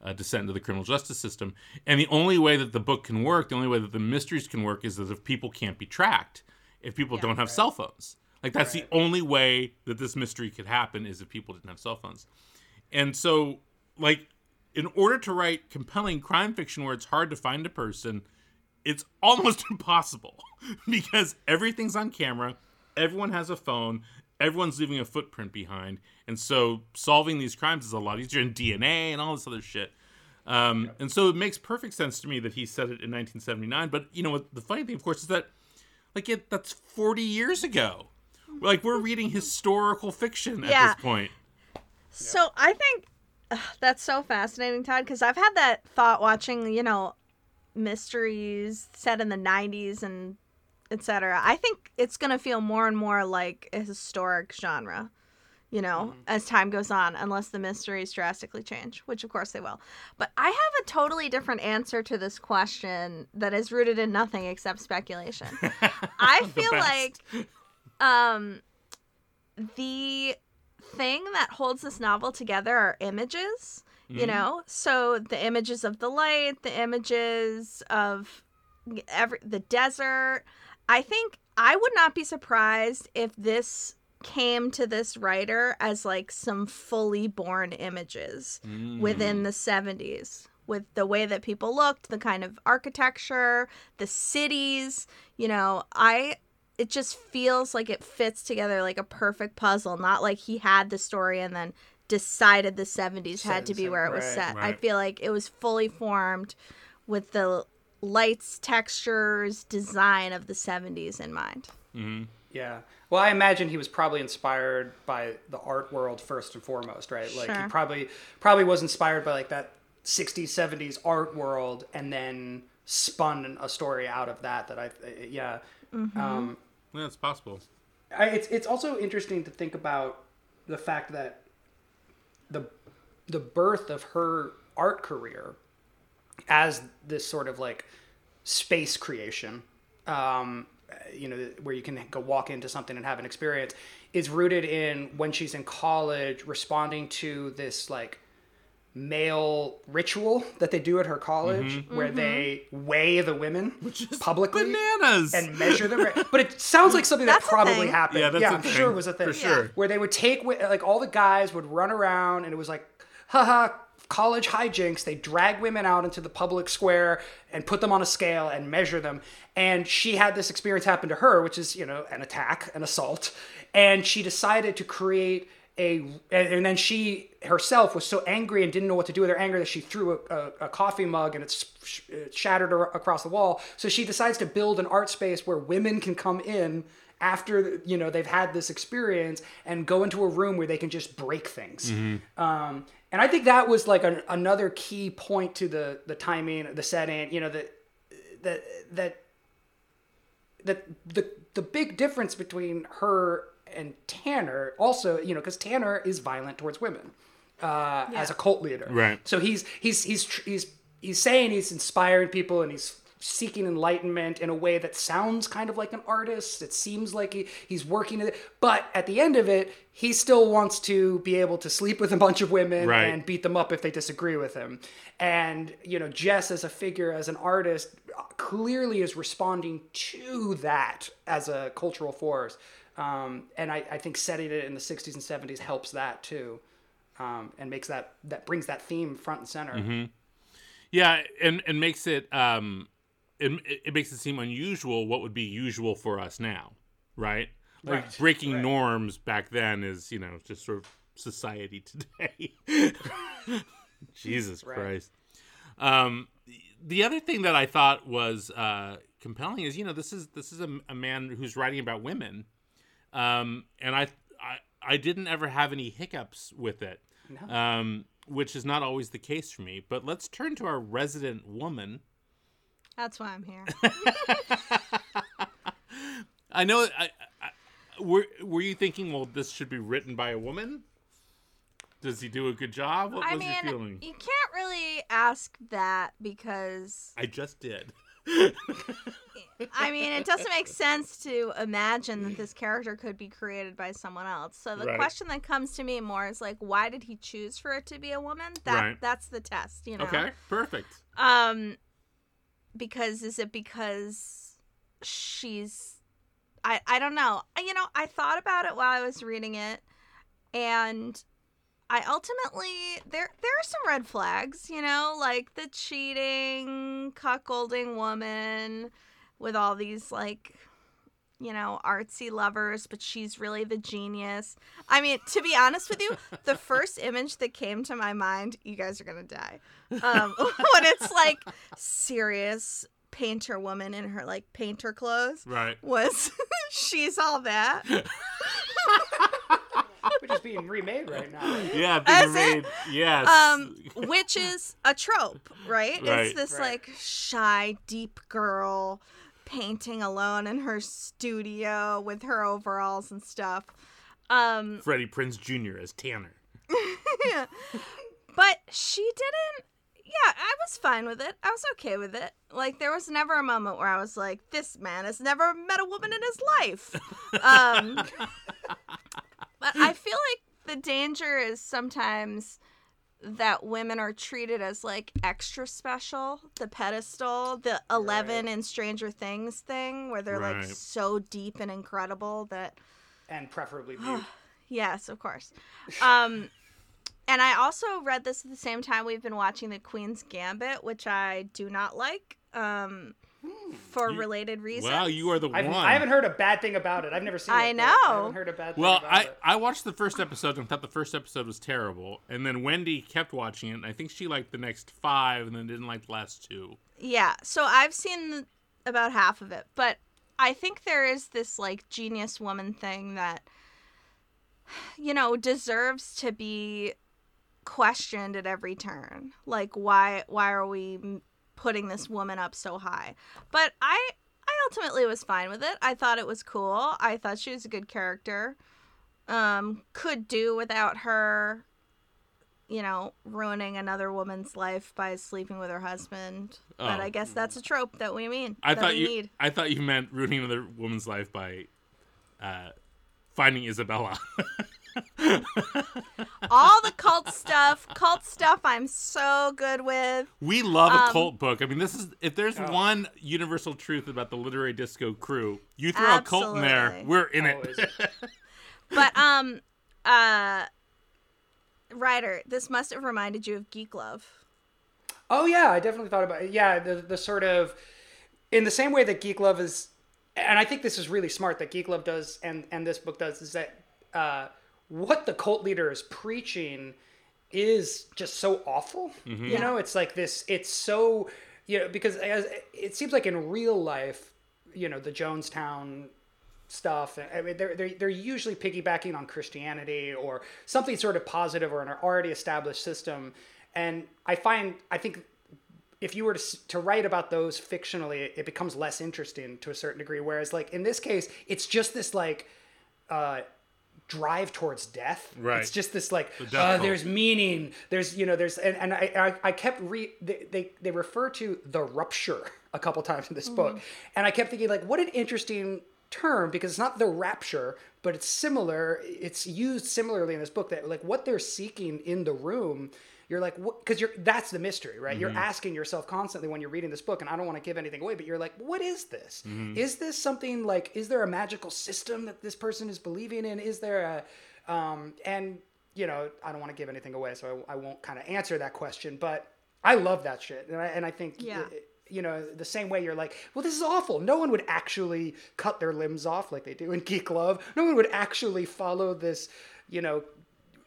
a descent into the criminal justice system. And the only way that the book can work, the only way that the mysteries can work, is that if people can't be tracked, if people don't have cell phones. Like that's the only way that this mystery could happen is if people didn't have cell phones. And so, like, in order to write compelling crime fiction where it's hard to find a person, it's almost impossible because everything's on camera, everyone has a phone, everyone's leaving a footprint behind. And so, solving these crimes is a lot easier in DNA and all this other shit. Um, And so, it makes perfect sense to me that he said it in 1979. But, you know, what the funny thing, of course, is that, like, it, that's 40 years ago. Like, we're reading historical fiction at Yeah. this point. So I think ugh, that's so fascinating, Tod, because I've had that thought watching, you know, mysteries set in the 90s and etc. I think it's going to feel more and more like a historic genre, you know, as time goes on, unless the mysteries drastically change, which of course they will. But I have a totally different answer to this question that is rooted in nothing except speculation. I feel like um the thing that holds this novel together are images you Mhm. know? So the images of the light the images of every the desert. I think i would not be surprised if this came to this writer as like some fully born images within the 70s with the way that people looked the kind of architecture the cities you know? I it just feels like it fits together like a perfect puzzle not like he had the story and then decided the 70s Set had to be where it was right, set i feel like it was fully formed with the lights textures design of the 70s in mind Mhm. Yeah. Well, I imagine he was probably inspired by the art world first and foremost, right? Like he probably probably was inspired by like that 60s 70s art world and then spun a story out of that that I yeah. Um Yeah, it's possible. I, it's it's also interesting to think about the fact that the the birth of her art career as this sort of like space creation um you know where you can go walk into something and have an experience is rooted in when she's in college responding to this like male ritual that they do at her college mm-hmm. where they weigh the women publicly Bananas. and measure them. But it sounds like something that probably happened. Yeah, that's a I'm thing. sure it was a thing. For sure. Where they would take, like, all the guys would run around and it was like, haha, college hijinks. They drag women out into the public square and put them on a scale and measure them. And she had this experience happen to her, which is, you know, an attack, an assault. And she decided to create a and and then she herself was so angry and didn't know what to do with her anger that she threw a, a, a coffee mug and it's sh- it shattered her across the wall. So she decides to build an art space where women can come in after you know they've had this experience and go into a room where they can just break things. Um, and i think that was like an, another key point to the the timing the setting you know that that that that the the big difference between her and Tanner also, you know, because Tanner is violent towards women uh, as a cult leader. Right. So he's he's he's he's he's saying he's inspiring people and he's seeking enlightenment in a way that sounds kind of like an artist. It seems like he, he's working it, but at the end of it, he still wants to be able to sleep with a bunch of women Right. and beat them up if they disagree with him. And you know, Jess as a figure, as an artist, clearly is responding to that as a cultural force. Um, and I, I think setting it in the 60s and 70s helps that too, um, and makes that that brings that theme front and center. Yeah, and and makes it um, it, it makes it seem unusual. What would be usual for us now, right? Like Right, breaking right. norms back then is you know just sort of society today. Jesus Right. Christ. Um, the other thing that I thought was uh, compelling is you know this is this is a, a man who's writing about women, um, and I, I I didn't ever have any hiccups with it, um, which is not always the case for me. But let's turn to our resident woman. That's why I'm here. I know. I, I, were Were you thinking, well, this should be written by a woman? Does he do a good job? What I was your mean, feeling? you can't really ask that because I just did. I mean, it doesn't make sense to imagine that this character could be created by someone else. So the Right. question that comes to me more is like, why did he choose for it to be a woman? That Right. that's the test, you know. Okay, perfect. Um, because is it because she's, I I don't know. You know, I thought about it while I was reading it, and I ultimately there there are some red flags. You know, like the cheating, cuckolding woman with all these like. You know, artsy lovers, but she's really the genius. I mean, to be honest with you, the first image that came to my mind, you guys are gonna die um, when it's like serious painter woman in her like painter clothes Right. was she's all that Which is being remade right now. Yeah, As being it- Yes. um which is a trope right, Right. it's this Right. like shy deep girl painting alone in her studio with her overalls and stuff um Freddie Prinze Jr. as Tanner. but she didn't yeah i was fine with it i was okay with it like there was never a moment where i was like this man has never met a woman in his life um but i feel like the danger is sometimes that women are treated as like extra special the pedestal the 11 in stranger things thing where they're like so deep and incredible that And preferably mute. Yes, of course. Um, and I also read this at the same time we've been watching The Queen's Gambit, which I do not like um, for You- related reasons. Wow, you are the I've, one. I haven't heard a bad thing about it. I've never seen it. I but know. I haven't heard a bad thing Well, about I, it. I watched the first episode and thought the first episode was terrible, and then Wendy kept watching it. and I think she liked the next five, and then didn't like the last two. Yeah, so I've seen about half of it, but I think there is this like genius woman thing that you know deserves to be questioned at every turn. Like why why are we m- putting this woman up so high? But I I ultimately was fine with it. I thought it was cool. I thought she was a good character. Um could do without her you know, ruining another woman's life by sleeping with her husband. But Oh. I guess that's a trope that we mean. I thought you. need. I thought you meant ruining another woman's life by uh, finding Isabella. All the cult stuff, cult stuff I'm so good with. We love a Um, cult book. I mean, this is if there's Oh. one universal truth about the literary disco crew, you throw a cult in there, we're in Always. it. But um uh Rider, this must have reminded you of Geek Love. Oh yeah, I definitely thought about it. Yeah, the the sort of in the same way that Geek Love is, and I think this is really smart that Geek Love does, and and this book does, is that uh, what the cult leader is preaching is just so awful. You know, it's like this. It's so you know because as it seems like in real life, you know, the Jonestown stuff. I mean, they're, they're, they're usually piggybacking on Christianity or something sort of positive or an already established system. And I find, I think if you were to, to write about those fictionally, it becomes less interesting to a certain degree. Whereas, like, in this case, it's just this, like, uh, drive towards death. Right. It's just this like death uh, there's meaning. There's you know there's and, and I, I I kept re they, they they refer to the rupture a couple times in this book, and I kept thinking like what an interesting term because it's not the rapture but it's similar it's used similarly in this book that like what they're seeking in the room you're like because you're that's the mystery right you're asking yourself constantly when you're reading this book and i don't want to give anything away but you're like what is this is this something like is there a magical system that this person is believing in is there a um and you know i don't want to give anything away so i, I won't kind of answer that question but i love that shit and i, and I think Yeah. it- you know, the same way you're like, well, this is awful. No one would actually cut their limbs off like they do in Geek Love. No one would actually follow this, you know,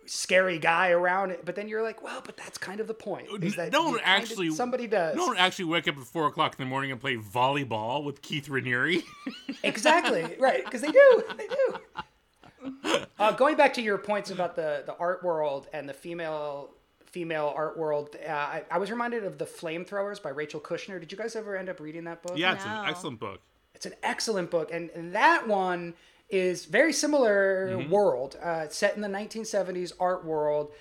scary guy around it. But then you're like, well, but that's kind of the point. Is that no one actually somebody does No one actually wake up at four o'clock in the morning and play volleyball with Keith Raniere. exactly right because they do they do uh, going back to your points about the the art world and the female female art world uh, I, I was reminded of the flamethrowers by rachel kushner did you guys ever end up reading that book yeah, it's No. an excellent book. it's an excellent book and, and that one is very similar Mm-hmm. world uh, set in the 1970s art world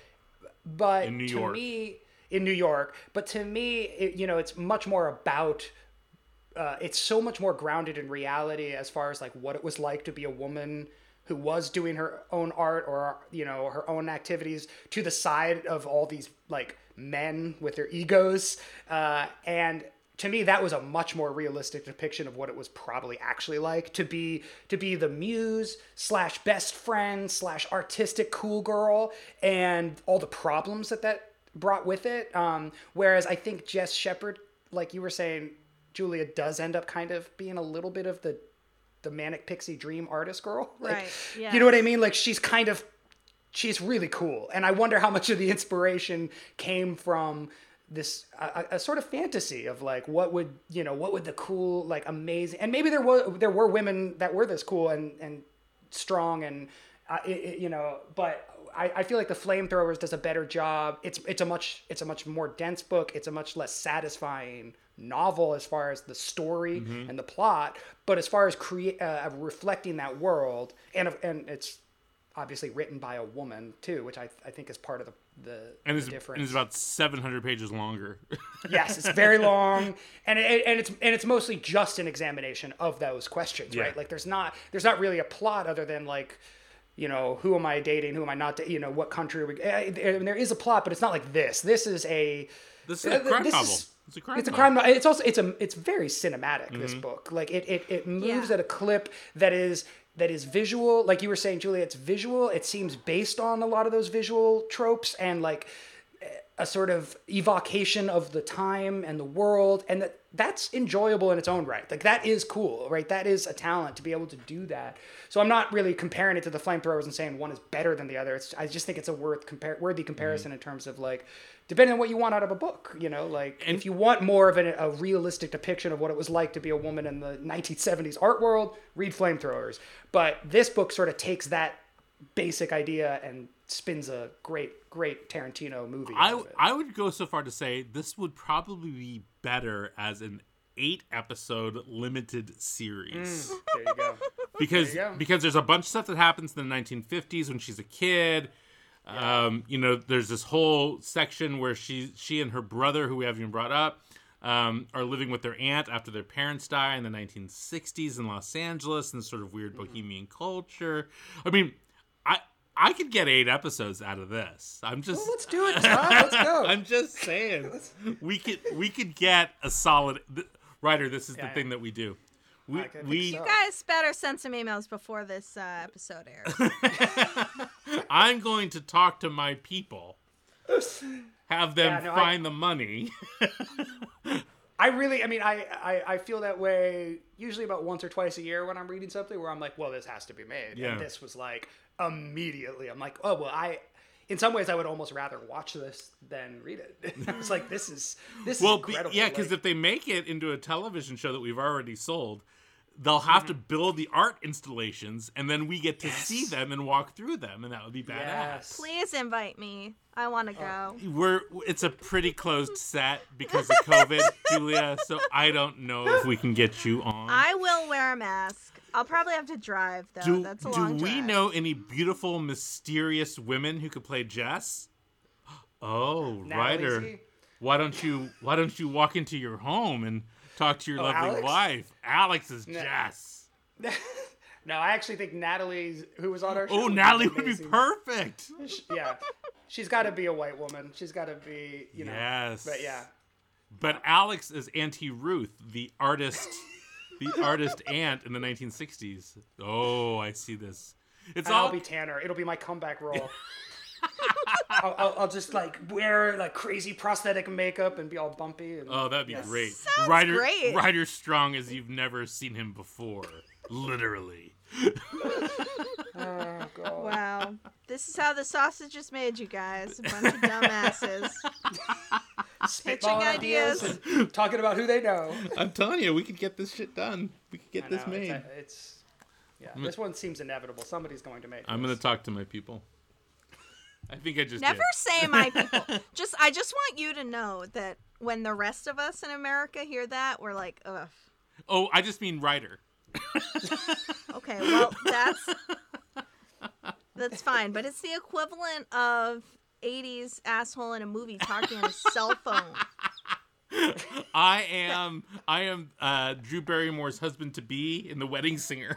but In New to York. me in new york but to me it, you know it's much more about uh, it's so much more grounded in reality as far as like what it was like to be a woman who was doing her own art or you know her own activities to the side of all these like men with their egos uh, and to me that was a much more realistic depiction of what it was probably actually like to be to be the muse slash best friend slash artistic cool girl and all the problems that that brought with it um, whereas i think jess shepard like you were saying Julia does end up kind of being a little bit of the the manic pixie dream artist girl. Like, Right, You know what I mean? Like she's kind of she's really cool, and I wonder how much of the inspiration came from this a, a sort of fantasy of like what would you know what would the cool like amazing and maybe there were there were women that were this cool and and strong and uh, it, it- you know but I, I feel like the flamethrowers does a better job. It's it's a much it's a much more dense book. It's a much less satisfying novel as far as the story and the plot but as far as create uh, reflecting that world and and it's obviously written by a woman too which i, I think is part of the the, And the it's, difference and it's about 700 pages longer. yes, it's very long, and it, and it's and it's mostly just an examination of those questions, Yeah. right? Like there's not there's not really a plot other than like, you know, who am I dating? Who am I not? Da- you know, what country? Are we, eh, there is a plot, but it's not like this. This is a This is a crime this novel. is- it's a crime it's a novel. crime novel. It's also it's a it's very cinematic. This Mm-hmm. book, like it it, it moves Yeah. at a clip that is that is visual. Like you were saying, Julia, it's visual. It seems based on a lot of those visual tropes and like a sort of evocation of the time and the world and that that's enjoyable in its own right. Like that is cool right? That is a talent to be able to do that. So i'm not really comparing it to the flamethrowers and saying one is better than the other. It's i just think it's a worth compare worthy comparison mm-hmm. in terms of like depending on what you want out of a book you know? Like if you want more of an, a realistic depiction of what it was like to be a woman in the 1970s art world read flamethrowers. But this book sort of takes that basic idea and spins a great, great Tarantino movie. I. I would go so far to say this would probably be better as an eight episode limited series. there you go. because go. because there's a bunch of stuff that happens in the 1950s when she's a kid. Um, you know, there's this whole section where she she and her brother, who we haven't even brought up, um, are living with their aunt after their parents die in the 1960s in Los Angeles, and sort of weird bohemian culture. I mean, I I could get eight episodes out of this. I'm just. Well, let's do it, Tod. Let's go. I'm just saying, we could we could get a solid. Th- Rider, this is Yeah, the thing that we do. We we so. You guys better send some emails before this uh, episode airs. I'm going to talk to my people, have them Yeah, no, I- find the money. I really, I mean, I, I, I feel that way usually about once or twice a year when I'm reading something where I'm like, well, this has to be made. Yeah. And this was like immediately. I'm like, oh, well, I, in some ways, I would almost rather watch this than read it. I was like, this is, this well, is incredible. yeah, because like, if they make it into a television show that we've already sold, they'll have to mm-hmm. build the art installations, and then we get to see them and walk through them, and that would be badass. Yes. Please invite me. I want to uh, go. We're it's a pretty closed set because of COVID, Julia. So I don't know if we can get you on. I will wear a mask. I'll probably have to drive though. do That's a do long we drive. know any beautiful, mysterious women who could play Jess? Oh, Natalie Rider. Z? Why don't you Why don't you walk into your home and talk to your Oh, lovely Alex? wife? Alex is Jess. no, I actually think Natalie's, who was on our show. Oh, Natalie would be perfect. Yeah. She's got to be a white woman. She's got to be, you know. Yes. But yeah. But Alex is Auntie Ruth, the artist, the artist aunt in the 1960s. Oh, I see this. It's And all I'll be Tanner. It'll be my comeback role. I'll, I'll, I'll just like wear like crazy prosthetic makeup and be all bumpy. And, Oh, that'd be Yes. great. Sounds Rider, great. Rider strong as you've never seen him before. Literally. Oh, God. Wow. This is how the sausage is made, you guys. A bunch of dumbasses. Spitballing ideas. and talking about who they know. I'm telling you, we could get this shit done. We could get I this know, made. It's, it's yeah. This one seems inevitable. Somebody's going to make. It. I'm gonna talk to my people. I think I just Never did. say my people. Just I just want you to know that when the rest of us in America hear that, we're like, ugh. Oh, I just mean writer. Okay, well that's that's fine, but it's the equivalent of 80s asshole in a movie talking on a cell phone. I am I am uh, Drew Barrymore's husband to be in The Wedding Singer.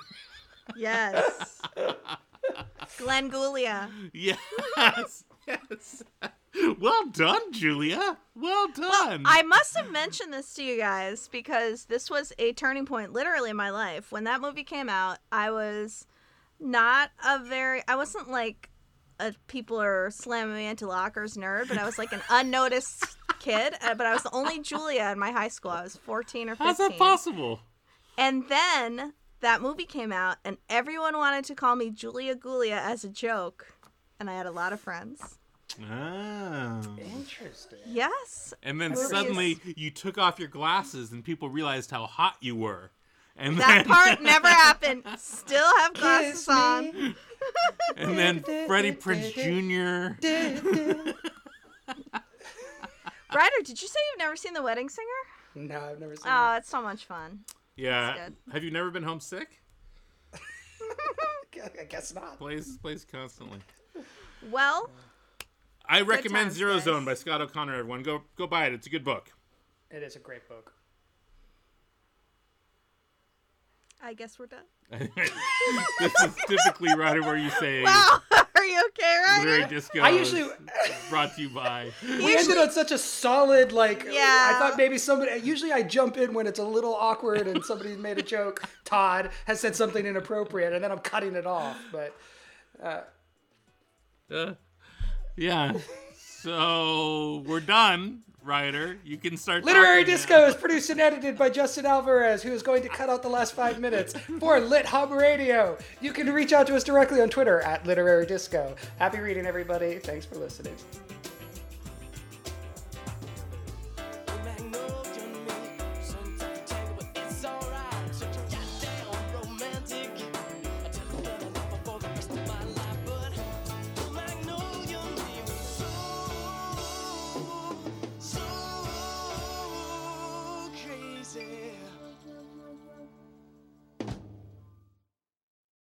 Yes. Glenn Guglia. yes, yes. Well done, Julia. Well done. I must have mentioned this to you guys because this was a turning point literally in my life. When that movie came out, I was not a very I wasn't like a people are slamming me into lockers nerd, but I was like an unnoticed kid, uh, but I was the only Julia in my high school. I was 14 or 15. How's that possible? And then that movie came out and everyone wanted to call me Julia Guglia as a joke, and I had a lot of friends. Oh. Interesting. Yes. And then Movies. suddenly you took off your glasses and people realized how hot you were. And That then, part never happened. Still have glasses Kiss on. and then Freddie Prinze Jr. Rider, did you say you've never seen The Wedding Singer? No, I've never seen oh, it Oh, it's so much fun. Yeah. Have you never been homesick? I guess not. Plays plays constantly. Well, I recommend times, Zero guys. Zone by Scott O'Connor. Everyone, go go buy it. It's a good book. It is a great book. I guess we're done. this is typically right where you say Wow, are you okay, Literary Rider? Disco. I usually brought to you by. we ended on such a solid like. Yeah. I thought maybe somebody. Usually I jump in when it's a little awkward and somebody made a joke. Tod has said something inappropriate, and then I'm cutting it off. But Uh, yeah. So we're done, Rider. You can start. Literary Disco is produced and edited by Justin Alvarez, who is going to cut out the last five minutes for Lit Hub Radio. You can reach out to us directly on Twitter at Literary Disco. Happy reading, everybody. Thanks for listening.